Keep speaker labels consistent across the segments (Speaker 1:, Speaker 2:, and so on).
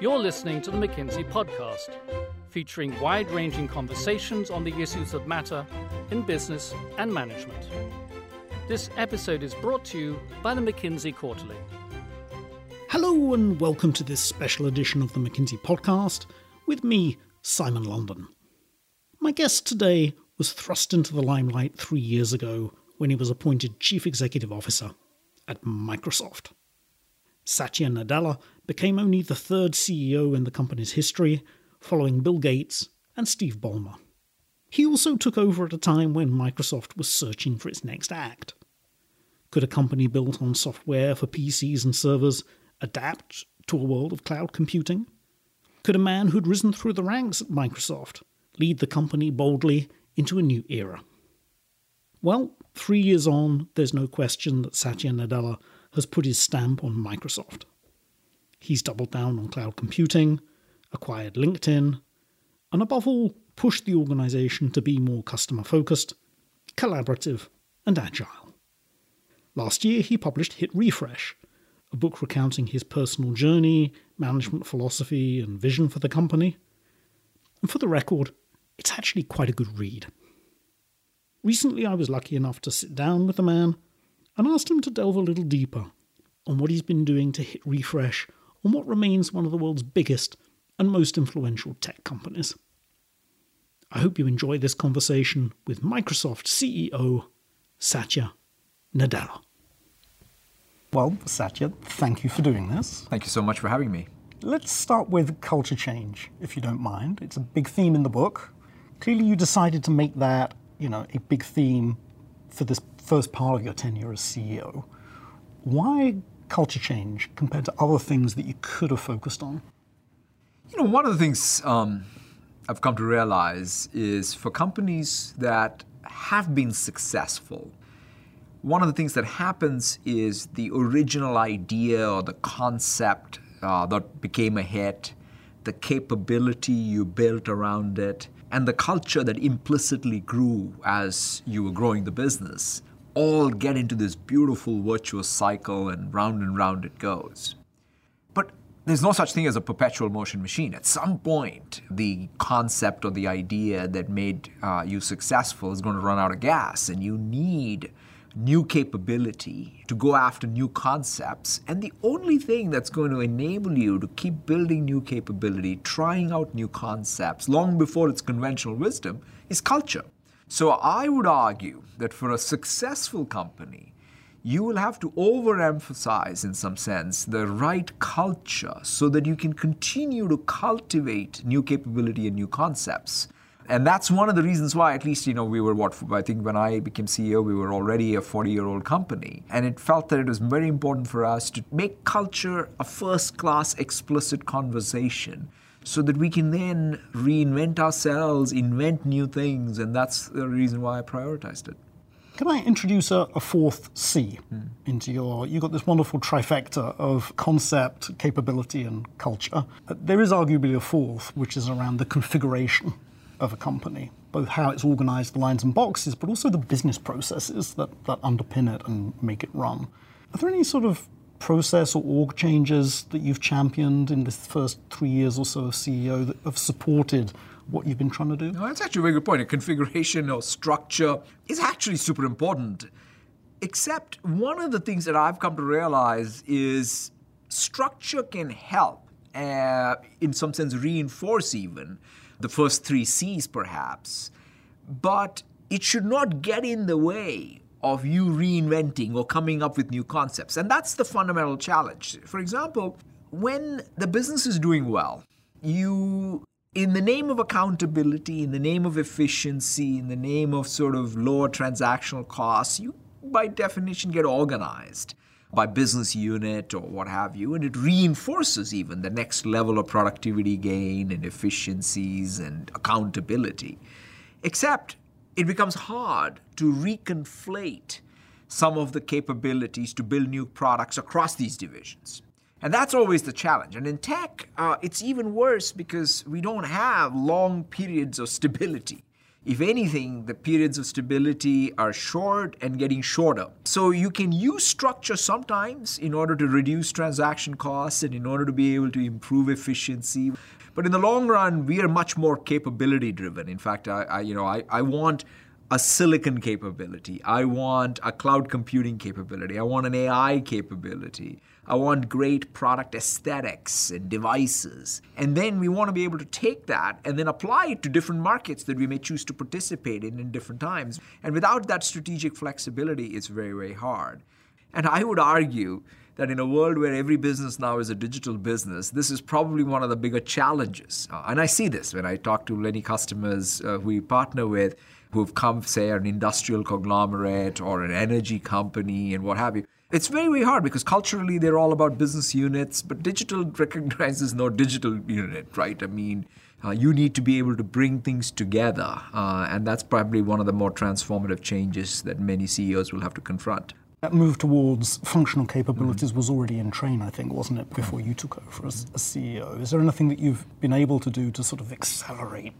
Speaker 1: You're listening to the McKinsey Podcast, featuring wide ranging conversations on the issues that matter in business and management. This episode is brought to you by the McKinsey Quarterly.
Speaker 2: Hello, and welcome to this special edition of the McKinsey Podcast with me, Simon London. My guest today was thrust into the limelight three years ago when he was appointed Chief Executive Officer at Microsoft. Satya Nadella became only the third CEO in the company's history, following Bill Gates and Steve Ballmer. He also took over at a time when Microsoft was searching for its next act. Could a company built on software for PCs and servers adapt to a world of cloud computing? Could a man who'd risen through the ranks at Microsoft lead the company boldly into a new era? Well, three years on, there's no question that Satya Nadella has put his stamp on Microsoft. He's doubled down on cloud computing, acquired LinkedIn, and above all, pushed the organization to be more customer focused, collaborative, and agile. Last year, he published Hit Refresh, a book recounting his personal journey, management philosophy, and vision for the company. And for the record, it's actually quite a good read. Recently, I was lucky enough to sit down with the man and asked him to delve a little deeper on what he's been doing to hit refresh on what remains one of the world's biggest and most influential tech companies. I hope you enjoy this conversation with Microsoft CEO Satya Nadella. Well, Satya, thank you for doing this.
Speaker 3: Thank you so much for having me.
Speaker 2: Let's start with culture change, if you don't mind. It's a big theme in the book. Clearly, you decided to make that, you know, a big theme for this first part of your tenure as CEO. Why culture change compared to other things that you could have focused on?
Speaker 3: You know, one of the things um, I've come to realize is for companies that have been successful, one of the things that happens is the original idea or the concept uh, that became a hit, the capability you built around it, and the culture that implicitly grew as you were growing the business all get into this beautiful virtuous cycle and round and round it goes. But there's no such thing as a perpetual motion machine. At some point, the concept or the idea that made uh, you successful is going to run out of gas, and you need new capability to go after new concepts. And the only thing that's going to enable you to keep building new capability, trying out new concepts long before it's conventional wisdom, is culture. So I would argue that for a successful company, you will have to overemphasize, in some sense, the right culture so that you can continue to cultivate new capability and new concepts. And that's one of the reasons why, at least, you know, we were what, I think when I became CEO, we were already a 40 year old company. And it felt that it was very important for us to make culture a first class, explicit conversation so that we can then reinvent ourselves, invent new things, and that's the reason why I prioritized it.
Speaker 2: Can I introduce a, a fourth C mm. into your? You've got this wonderful trifecta of concept, capability, and culture. Uh, there is arguably a fourth, which is around the configuration of a company, both how it's organized, the lines and boxes, but also the business processes that, that underpin it and make it run. Are there any sort of process or org changes that you've championed in the first three years or so of CEO that have supported what you've been trying to do?
Speaker 3: No, that's actually a very good point. A configuration or structure is actually super important. Except one of the things that I've come to realize is structure can help, uh, in some sense, reinforce even the first three C's perhaps, but it should not get in the way of you reinventing or coming up with new concepts. And that's the fundamental challenge. For example, when the business is doing well, you in the name of accountability, in the name of efficiency, in the name of sort of lower transactional costs, you by definition get organized by business unit or what have you, and it reinforces even the next level of productivity gain and efficiencies and accountability. Except it becomes hard to reconflate some of the capabilities to build new products across these divisions. And that's always the challenge. And in tech, uh, it's even worse because we don't have long periods of stability. If anything, the periods of stability are short and getting shorter. So you can use structure sometimes in order to reduce transaction costs and in order to be able to improve efficiency. But in the long run, we are much more capability driven. In fact, I, I you know, I, I want a silicon capability. I want a cloud computing capability. I want an AI capability. I want great product aesthetics and devices. And then we want to be able to take that and then apply it to different markets that we may choose to participate in in different times. And without that strategic flexibility, it's very, very hard. And I would argue that in a world where every business now is a digital business, this is probably one of the bigger challenges. Uh, and I see this when I talk to many customers uh, we partner with who've come, say, an industrial conglomerate or an energy company and what have you. It's very, very hard because culturally they're all about business units, but digital recognizes no digital unit, right? I mean, uh, you need to be able to bring things together, uh, and that's probably one of the more transformative changes that many CEOs will have to confront.
Speaker 2: That move towards functional capabilities mm-hmm. was already in train, I think, wasn't it, before you took over as a CEO? Is there anything that you've been able to do to sort of accelerate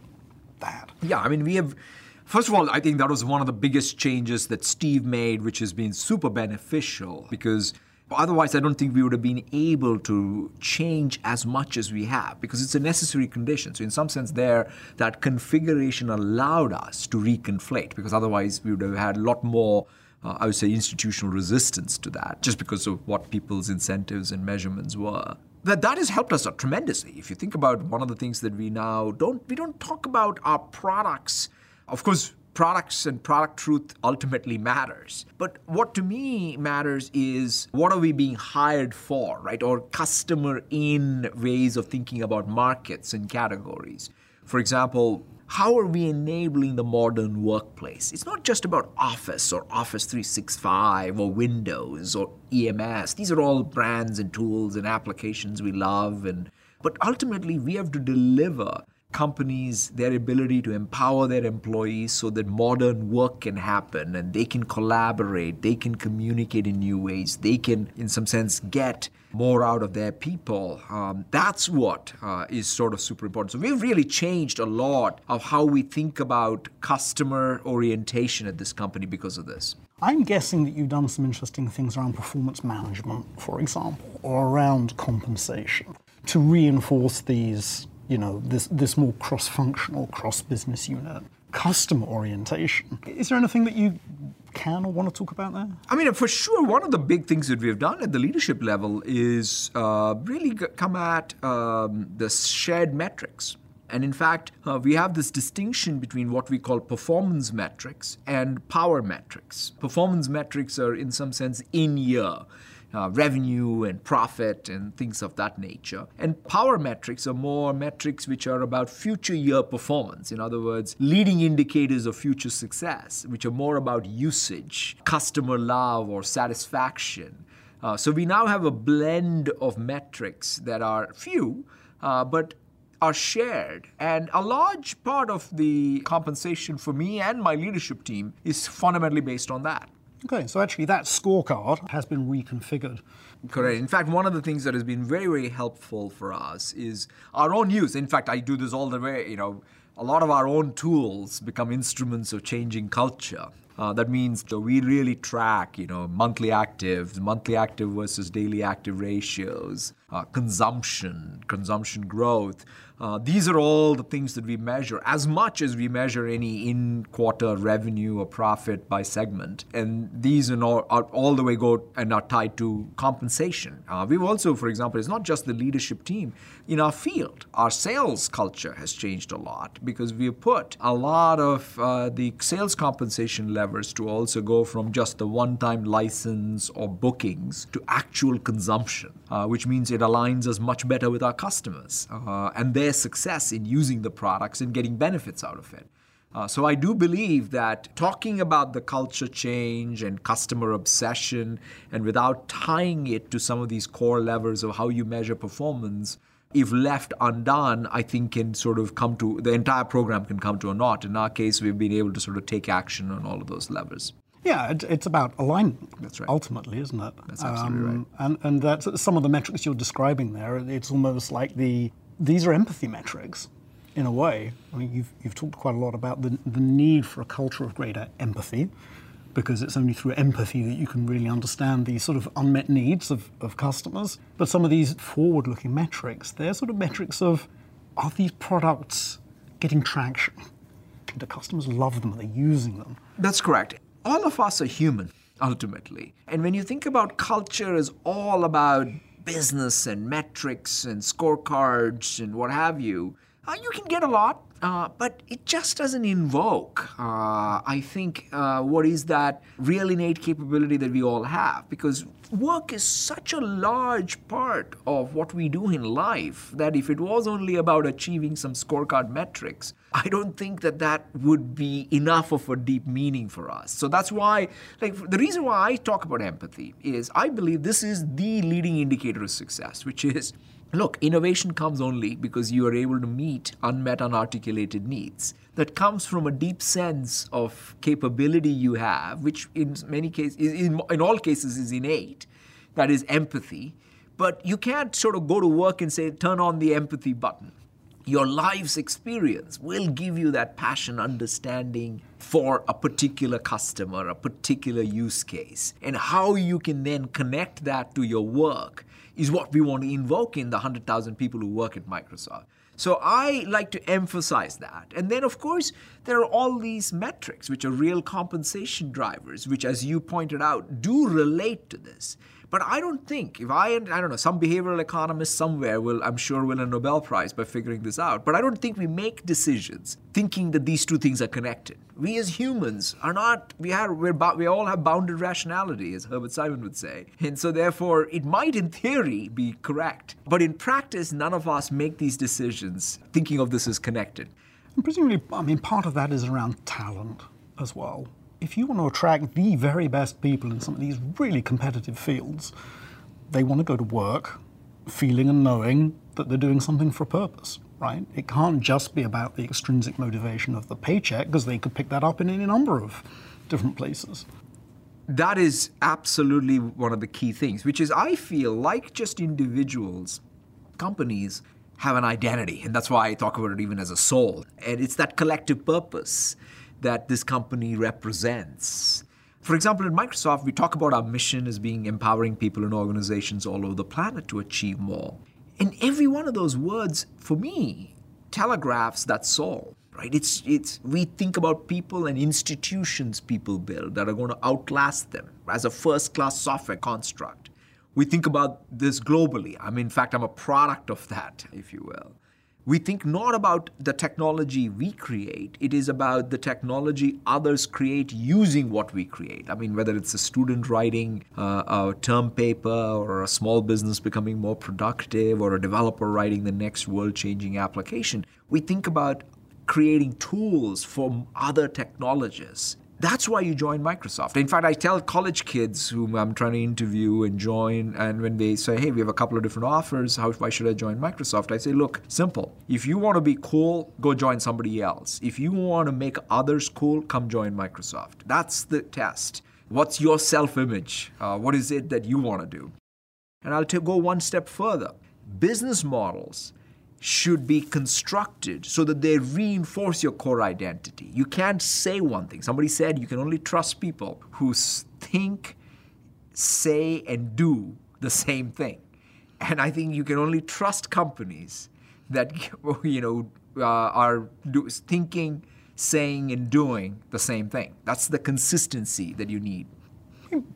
Speaker 2: that?
Speaker 3: Yeah, I mean, we have First of all, I think that was one of the biggest changes that Steve made, which has been super beneficial because otherwise I don't think we would have been able to change as much as we have because it's a necessary condition. So in some sense there, that configuration allowed us to reconflate because otherwise we would have had a lot more uh, I would say institutional resistance to that just because of what people's incentives and measurements were that that has helped us tremendously. If you think about one of the things that we now don't we don't talk about our products of course, products and product truth ultimately matters. But what to me matters is what are we being hired for, right? Or customer in ways of thinking about markets and categories. For example, how are we enabling the modern workplace? It's not just about Office or Office 365 or Windows or EMS. These are all brands and tools and applications we love and but ultimately we have to deliver companies their ability to empower their employees so that modern work can happen and they can collaborate, they can communicate in new ways, they can, in some sense, get more out of their people. Um, that's what uh, is sort of super important. So we've really changed a lot of how we think about customer orientation at this company because of this.
Speaker 2: I'm guessing that you've done some interesting things around performance management, for example, or around compensation to reinforce these you know, this, this more cross-functional, cross-business unit customer orientation. Is there anything that you can or want to talk about there?
Speaker 3: I mean, for sure, one of the big things that we've done at the leadership level is uh, really come at um, the shared metrics. And in fact, uh, we have this distinction between what we call performance metrics and power metrics. Performance metrics are, in some sense, in year uh, revenue and profit and things of that nature. And power metrics are more metrics which are about future year performance. In other words, leading indicators of future success, which are more about usage, customer love, or satisfaction. Uh, so we now have a blend of metrics that are few, uh, but are shared. And a large part of the compensation for me and my leadership team is fundamentally based on that.
Speaker 2: Okay, so actually that scorecard has been reconfigured.
Speaker 3: Correct. In fact, one of the things that has been very, very helpful for us is our own use. In fact, I do this all the way, you know, a lot of our own tools become instruments of changing culture. Uh, that means that we really track, you know, monthly active, monthly active versus daily active ratios, uh, consumption, consumption growth. Uh, these are all the things that we measure as much as we measure any in quarter revenue or profit by segment. And these are all, are all the way go and are tied to compensation. Uh, we've also, for example, it's not just the leadership team in our field. Our sales culture has changed a lot because we have put a lot of uh, the sales compensation levers to also go from just the one time license or bookings to actual consumption, uh, which means it aligns us much better with our customers uh, and their success in using the products and getting benefits out of it. Uh, so I do believe that talking about the culture change and customer obsession, and without tying it to some of these core levers of how you measure performance, if left undone, I think can sort of come to the entire program can come to a naught. In our case, we've been able to sort of take action on all of those levers.
Speaker 2: Yeah, it's about alignment.
Speaker 3: That's right.
Speaker 2: Ultimately, isn't it?
Speaker 3: That's absolutely um,
Speaker 2: right. And and that's some of the metrics you're describing there. It's almost like the these are empathy metrics. in a way. I mean, you've, you've talked quite a lot about the, the need for a culture of greater empathy, because it's only through empathy that you can really understand the sort of unmet needs of, of customers. But some of these forward looking metrics, they're sort of metrics of are these products getting traction? Do customers love them? Are they using them?
Speaker 3: That's correct. All of us are human, ultimately. And when you think about culture is all about business and metrics and scorecards and what have you, uh, you can get a lot, uh, but it just doesn't invoke, uh, I think, uh, what is that real innate capability that we all have. Because work is such a large part of what we do in life that if it was only about achieving some scorecard metrics, I don't think that that would be enough of a deep meaning for us. So that's why, like, the reason why I talk about empathy is I believe this is the leading indicator of success, which is Look, innovation comes only because you are able to meet unmet, unarticulated needs. That comes from a deep sense of capability you have, which in many cases, in, in all cases, is innate. That is empathy. But you can't sort of go to work and say, turn on the empathy button. Your life's experience will give you that passion, understanding for a particular customer, a particular use case, and how you can then connect that to your work is what we want to invoke in the 100,000 people who work at Microsoft. So I like to emphasize that. And then, of course, there are all these metrics, which are real compensation drivers, which, as you pointed out, do relate to this. But I don't think if I and I don't know some behavioral economist somewhere will I'm sure win a Nobel Prize by figuring this out. But I don't think we make decisions thinking that these two things are connected. We as humans are not. We have we're we all have bounded rationality, as Herbert Simon would say, and so therefore it might in theory be correct, but in practice none of us make these decisions thinking of this as connected.
Speaker 2: And presumably, I mean, part of that is around talent as well if you want to attract the very best people in some of these really competitive fields, they want to go to work feeling and knowing that they're doing something for a purpose, right? It can't just be about the extrinsic motivation of the paycheck because they could pick that up in any number of different places.
Speaker 3: That is absolutely one of the key things, which is I feel like just individuals, companies have an identity, and that's why I talk about it even as a soul. And it's that collective purpose that this company represents. For example, in Microsoft, we talk about our mission as being empowering people and organizations all over the planet to achieve more. And every one of those words, for me, telegraphs that soul. Right? It's, it's, we think about people and institutions people build that are going to outlast them as a first class software construct. We think about this globally. I mean, in fact, I'm a product of that, if you will we think not about the technology we create, it is about the technology others create using what we create. I mean, whether it's a student writing uh, a term paper, or a small business becoming more productive, or a developer writing the next world changing application, we think about creating tools for other technologists that's why you join Microsoft. In fact, I tell college kids whom I'm trying to interview and join, and when they say, hey, we have a couple of different offers, how, why should I join Microsoft? I say, look, simple. If you want to be cool, go join somebody else. If you want to make others cool, come join Microsoft. That's the test. What's your self image? Uh, what is it that you want to do? And I'll t- go one step further. Business models should be constructed so that they reinforce your core identity. You can't say one thing. Somebody said you can only trust people who think, say, and do the same thing. And I think you can only trust companies that you know uh, are do, thinking, saying, and doing the same thing. That's the consistency that you need.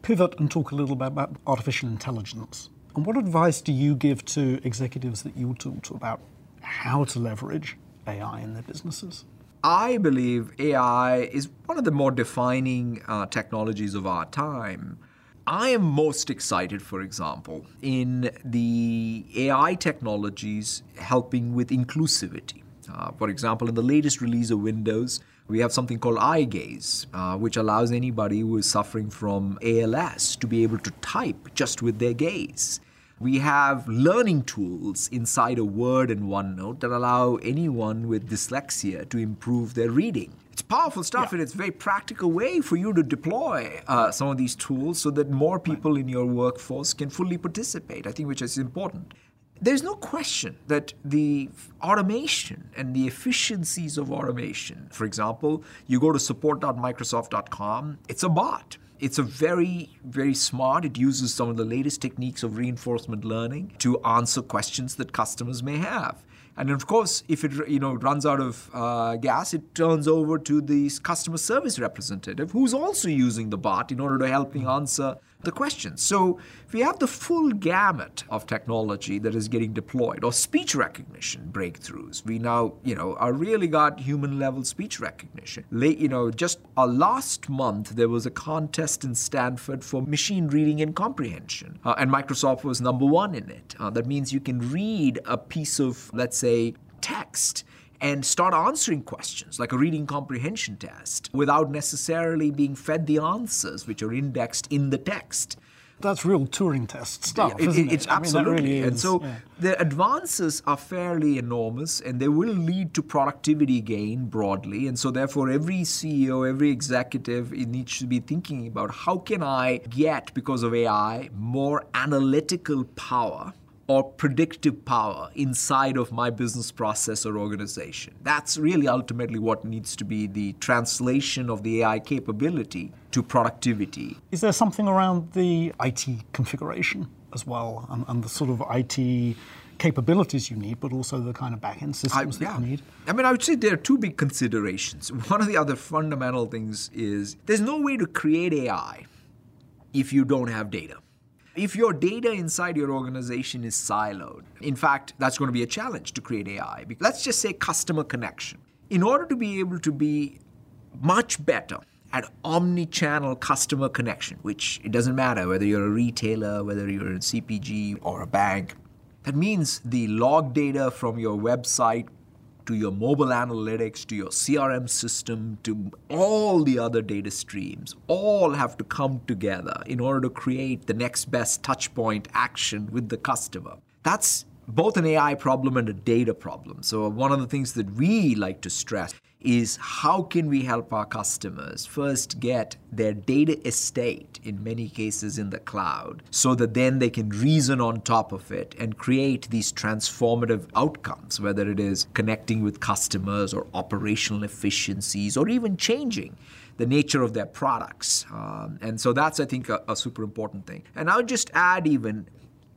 Speaker 2: Pivot and talk a little bit about artificial intelligence. And what advice do you give to executives that you talk to about how to leverage AI in their businesses?
Speaker 3: I believe AI is one of the more defining uh, technologies of our time. I am most excited, for example, in the AI technologies helping with inclusivity. Uh, for example, in the latest release of Windows, we have something called eye gaze, uh, which allows anybody who is suffering from ALS to be able to type just with their gaze. We have learning tools inside a Word and OneNote that allow anyone with dyslexia to improve their reading. It's powerful stuff, yeah. and it's a very practical way for you to deploy uh, some of these tools so that more people in your workforce can fully participate. I think which is important. there's no question that the automation and the efficiencies of automation, for example, you go to support.microsoft.com, it's a bot. It's a very, very smart. It uses some of the latest techniques of reinforcement learning to answer questions that customers may have. And of course, if it you know runs out of uh, gas, it turns over to the customer service representative, who's also using the bot in order to help me answer the questions. So we have the full gamut of technology that is getting deployed, or speech recognition breakthroughs. We now, you know, are really got human level speech recognition. Late, you know, just uh, last month there was a contest in Stanford for machine reading and comprehension, uh, and Microsoft was number one in it. Uh, that means you can read a piece of, let's say, text and start answering questions like a reading comprehension test without necessarily being fed the answers which are indexed in the text.
Speaker 2: That's real Turing test stuff,
Speaker 3: it,
Speaker 2: isn't
Speaker 3: it? It's
Speaker 2: it?
Speaker 3: absolutely.
Speaker 2: I mean, really
Speaker 3: and so
Speaker 2: yeah.
Speaker 3: the advances are fairly enormous and they will lead to productivity gain broadly. And so therefore every CEO, every executive needs to be thinking about how can I get, because of AI, more analytical power or predictive power inside of my business process or organization. That's really ultimately what needs to be the translation of the AI capability to productivity.
Speaker 2: Is there something around the IT configuration as well and, and the sort of IT capabilities you need, but also the kind of back-end systems
Speaker 3: I,
Speaker 2: that you need?
Speaker 3: I mean, I would say there are two big considerations. One of the other fundamental things is there's no way to create AI if you don't have data. If your data inside your organization is siloed, in fact, that's going to be a challenge to create AI. Let's just say customer connection. In order to be able to be much better at omni-channel customer connection, which it doesn't matter whether you're a retailer, whether you're a CPG or a bank, that means the log data from your website to your mobile analytics, to your CRM system, to all the other data streams, all have to come together in order to create the next best touchpoint action with the customer. That's both an AI problem and a data problem. So, one of the things that we like to stress is how can we help our customers first get their data estate in many cases in the cloud so that then they can reason on top of it and create these transformative outcomes whether it is connecting with customers or operational efficiencies or even changing the nature of their products. Um, and so that's i think a, a super important thing. And i'll just add even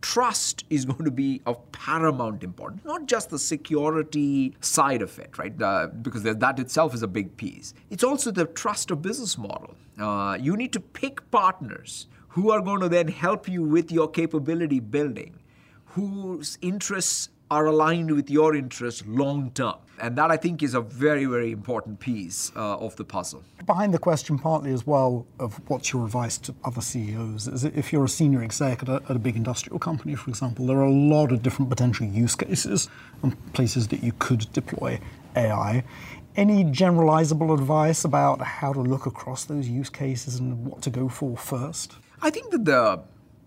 Speaker 3: trust is going to be of paramount importance, not just the security side of it, right? Uh, because that itself is a big piece. It's also the trust of business model. Uh, you need to pick partners who are going to then help you with your capability building, whose interests are aligned with your interests long term. And that I think is a very, very important piece uh, of the puzzle.
Speaker 2: Behind the question, partly as well, of what's your advice to other CEOs, is if you're a senior exec at a, at a big industrial company, for example, there are a lot of different potential use cases and places that you could deploy AI. Any generalizable advice about how to look across those use cases and what to go for first?
Speaker 3: I think that the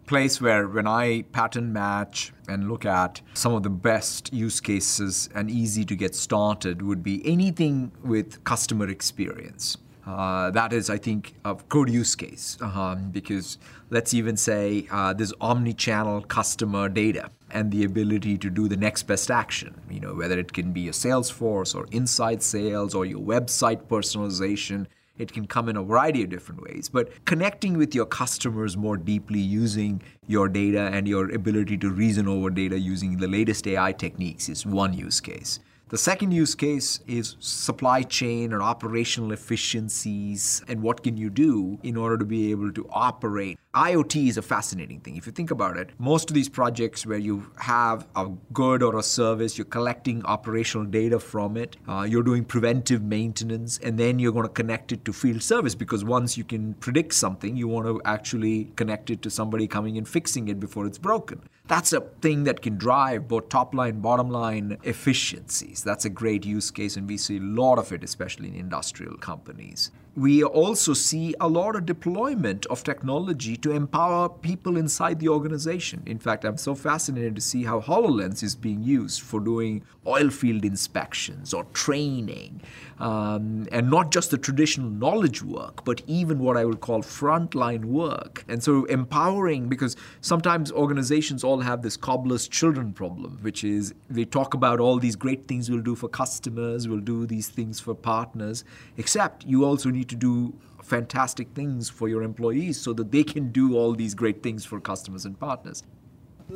Speaker 3: place where when I pattern match and look at some of the best use cases and easy to get started would be anything with customer experience. Uh, that is, I think, a good use case um, because let's even say uh, this omni-channel customer data and the ability to do the next best action. You know, whether it can be a Salesforce or inside sales or your website personalization it can come in a variety of different ways. But connecting with your customers more deeply using your data and your ability to reason over data using the latest AI techniques is one use case. The second use case is supply chain or operational efficiencies and what can you do in order to be able to operate. IoT is a fascinating thing. If you think about it, most of these projects where you have a good or a service, you're collecting operational data from it, uh, you're doing preventive maintenance, and then you're going to connect it to field service because once you can predict something, you want to actually connect it to somebody coming and fixing it before it's broken. That's a thing that can drive both top line, bottom line efficiencies. That's a great use case, and we see a lot of it, especially in industrial companies. We also see a lot of deployment of technology to empower people inside the organization. In fact, I'm so fascinated to see how HoloLens is being used for doing oil field inspections or training, um, and not just the traditional knowledge work, but even what I would call frontline work. And so empowering, because sometimes organizations all have this cobbler's children problem, which is they talk about all these great things we'll do for customers, we'll do these things for partners, except you also need to do fantastic things for your employees so that they can do all these great things for customers and partners.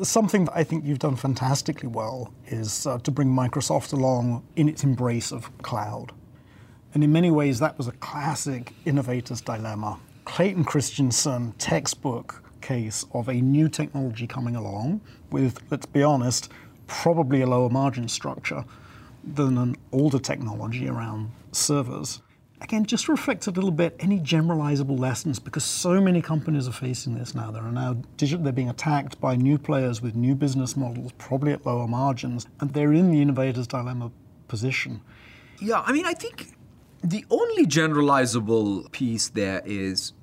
Speaker 2: Something that I think you've done fantastically well is uh, to bring Microsoft along in its embrace of cloud. And in many ways, that was a classic innovator's dilemma. Clayton Christensen textbook case of a new technology coming along with, let's be honest, probably a lower margin structure than an older technology around servers again, just reflect a little bit any generalizable lessons because so many companies are facing this now. They are now digital, they're being attacked by new players with new business models, probably at lower margins, and they're in the innovator's dilemma position.
Speaker 3: Yeah, I mean, I think the only generalizable piece there is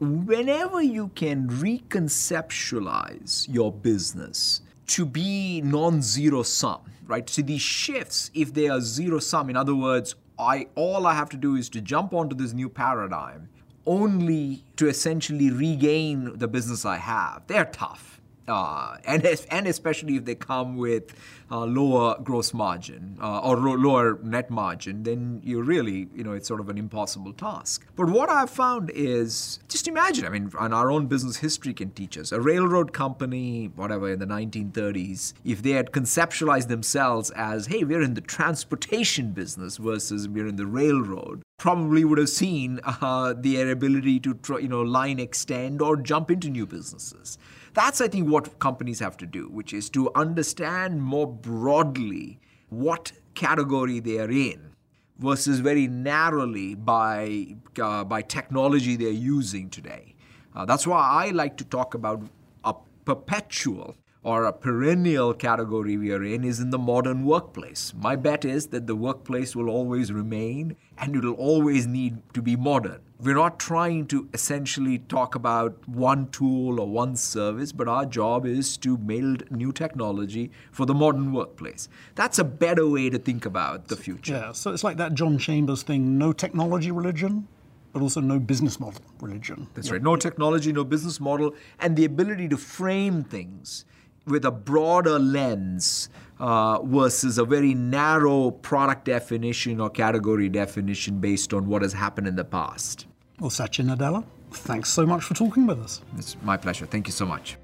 Speaker 3: whenever you can reconceptualize your business to be non zero sum, right? So these shifts, if they are zero sum, in other words, I all I have to do is to jump onto this new paradigm only to essentially regain the business I have. They're tough. Uh, and, and especially if they come with uh, lower gross margin uh, or ro- lower net margin, then you really, you know, it's sort of an impossible task. But what I've found is just imagine, I mean, and our own business history can teach us. A railroad company, whatever, in the 1930s, if they had conceptualized themselves as, hey, we're in the transportation business versus we're in the railroad, probably would have seen uh, their ability to, you know, line extend or jump into new businesses. That's, I think, what companies have to do, which is to understand more broadly what category they are in versus very narrowly by, uh, by technology they're using today. Uh, that's why I like to talk about a perpetual or a perennial category we are in is in the modern workplace. My bet is that the workplace will always remain and it will always need to be modern. We're not trying to essentially talk about one tool or one service, but our job is to build new technology for the modern workplace. That's a better way to think about the future.
Speaker 2: Yeah, so it's like that John Chambers thing no technology religion, but also no business model religion.
Speaker 3: That's right. No technology, no business model, and the ability to frame things with a broader lens uh, versus a very narrow product definition or category definition based on what has happened in the past.
Speaker 2: Well, Satya Nadella, thanks so much for talking with us.
Speaker 3: It's my pleasure. Thank you so much.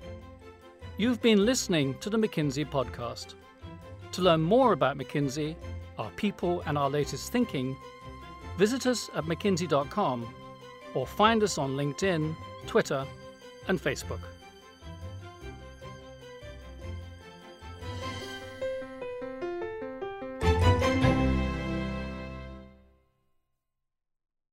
Speaker 1: You've been listening to the McKinsey podcast. To learn more about McKinsey, our people, and our latest thinking, visit us at mckinsey.com or find us on LinkedIn, Twitter, and Facebook.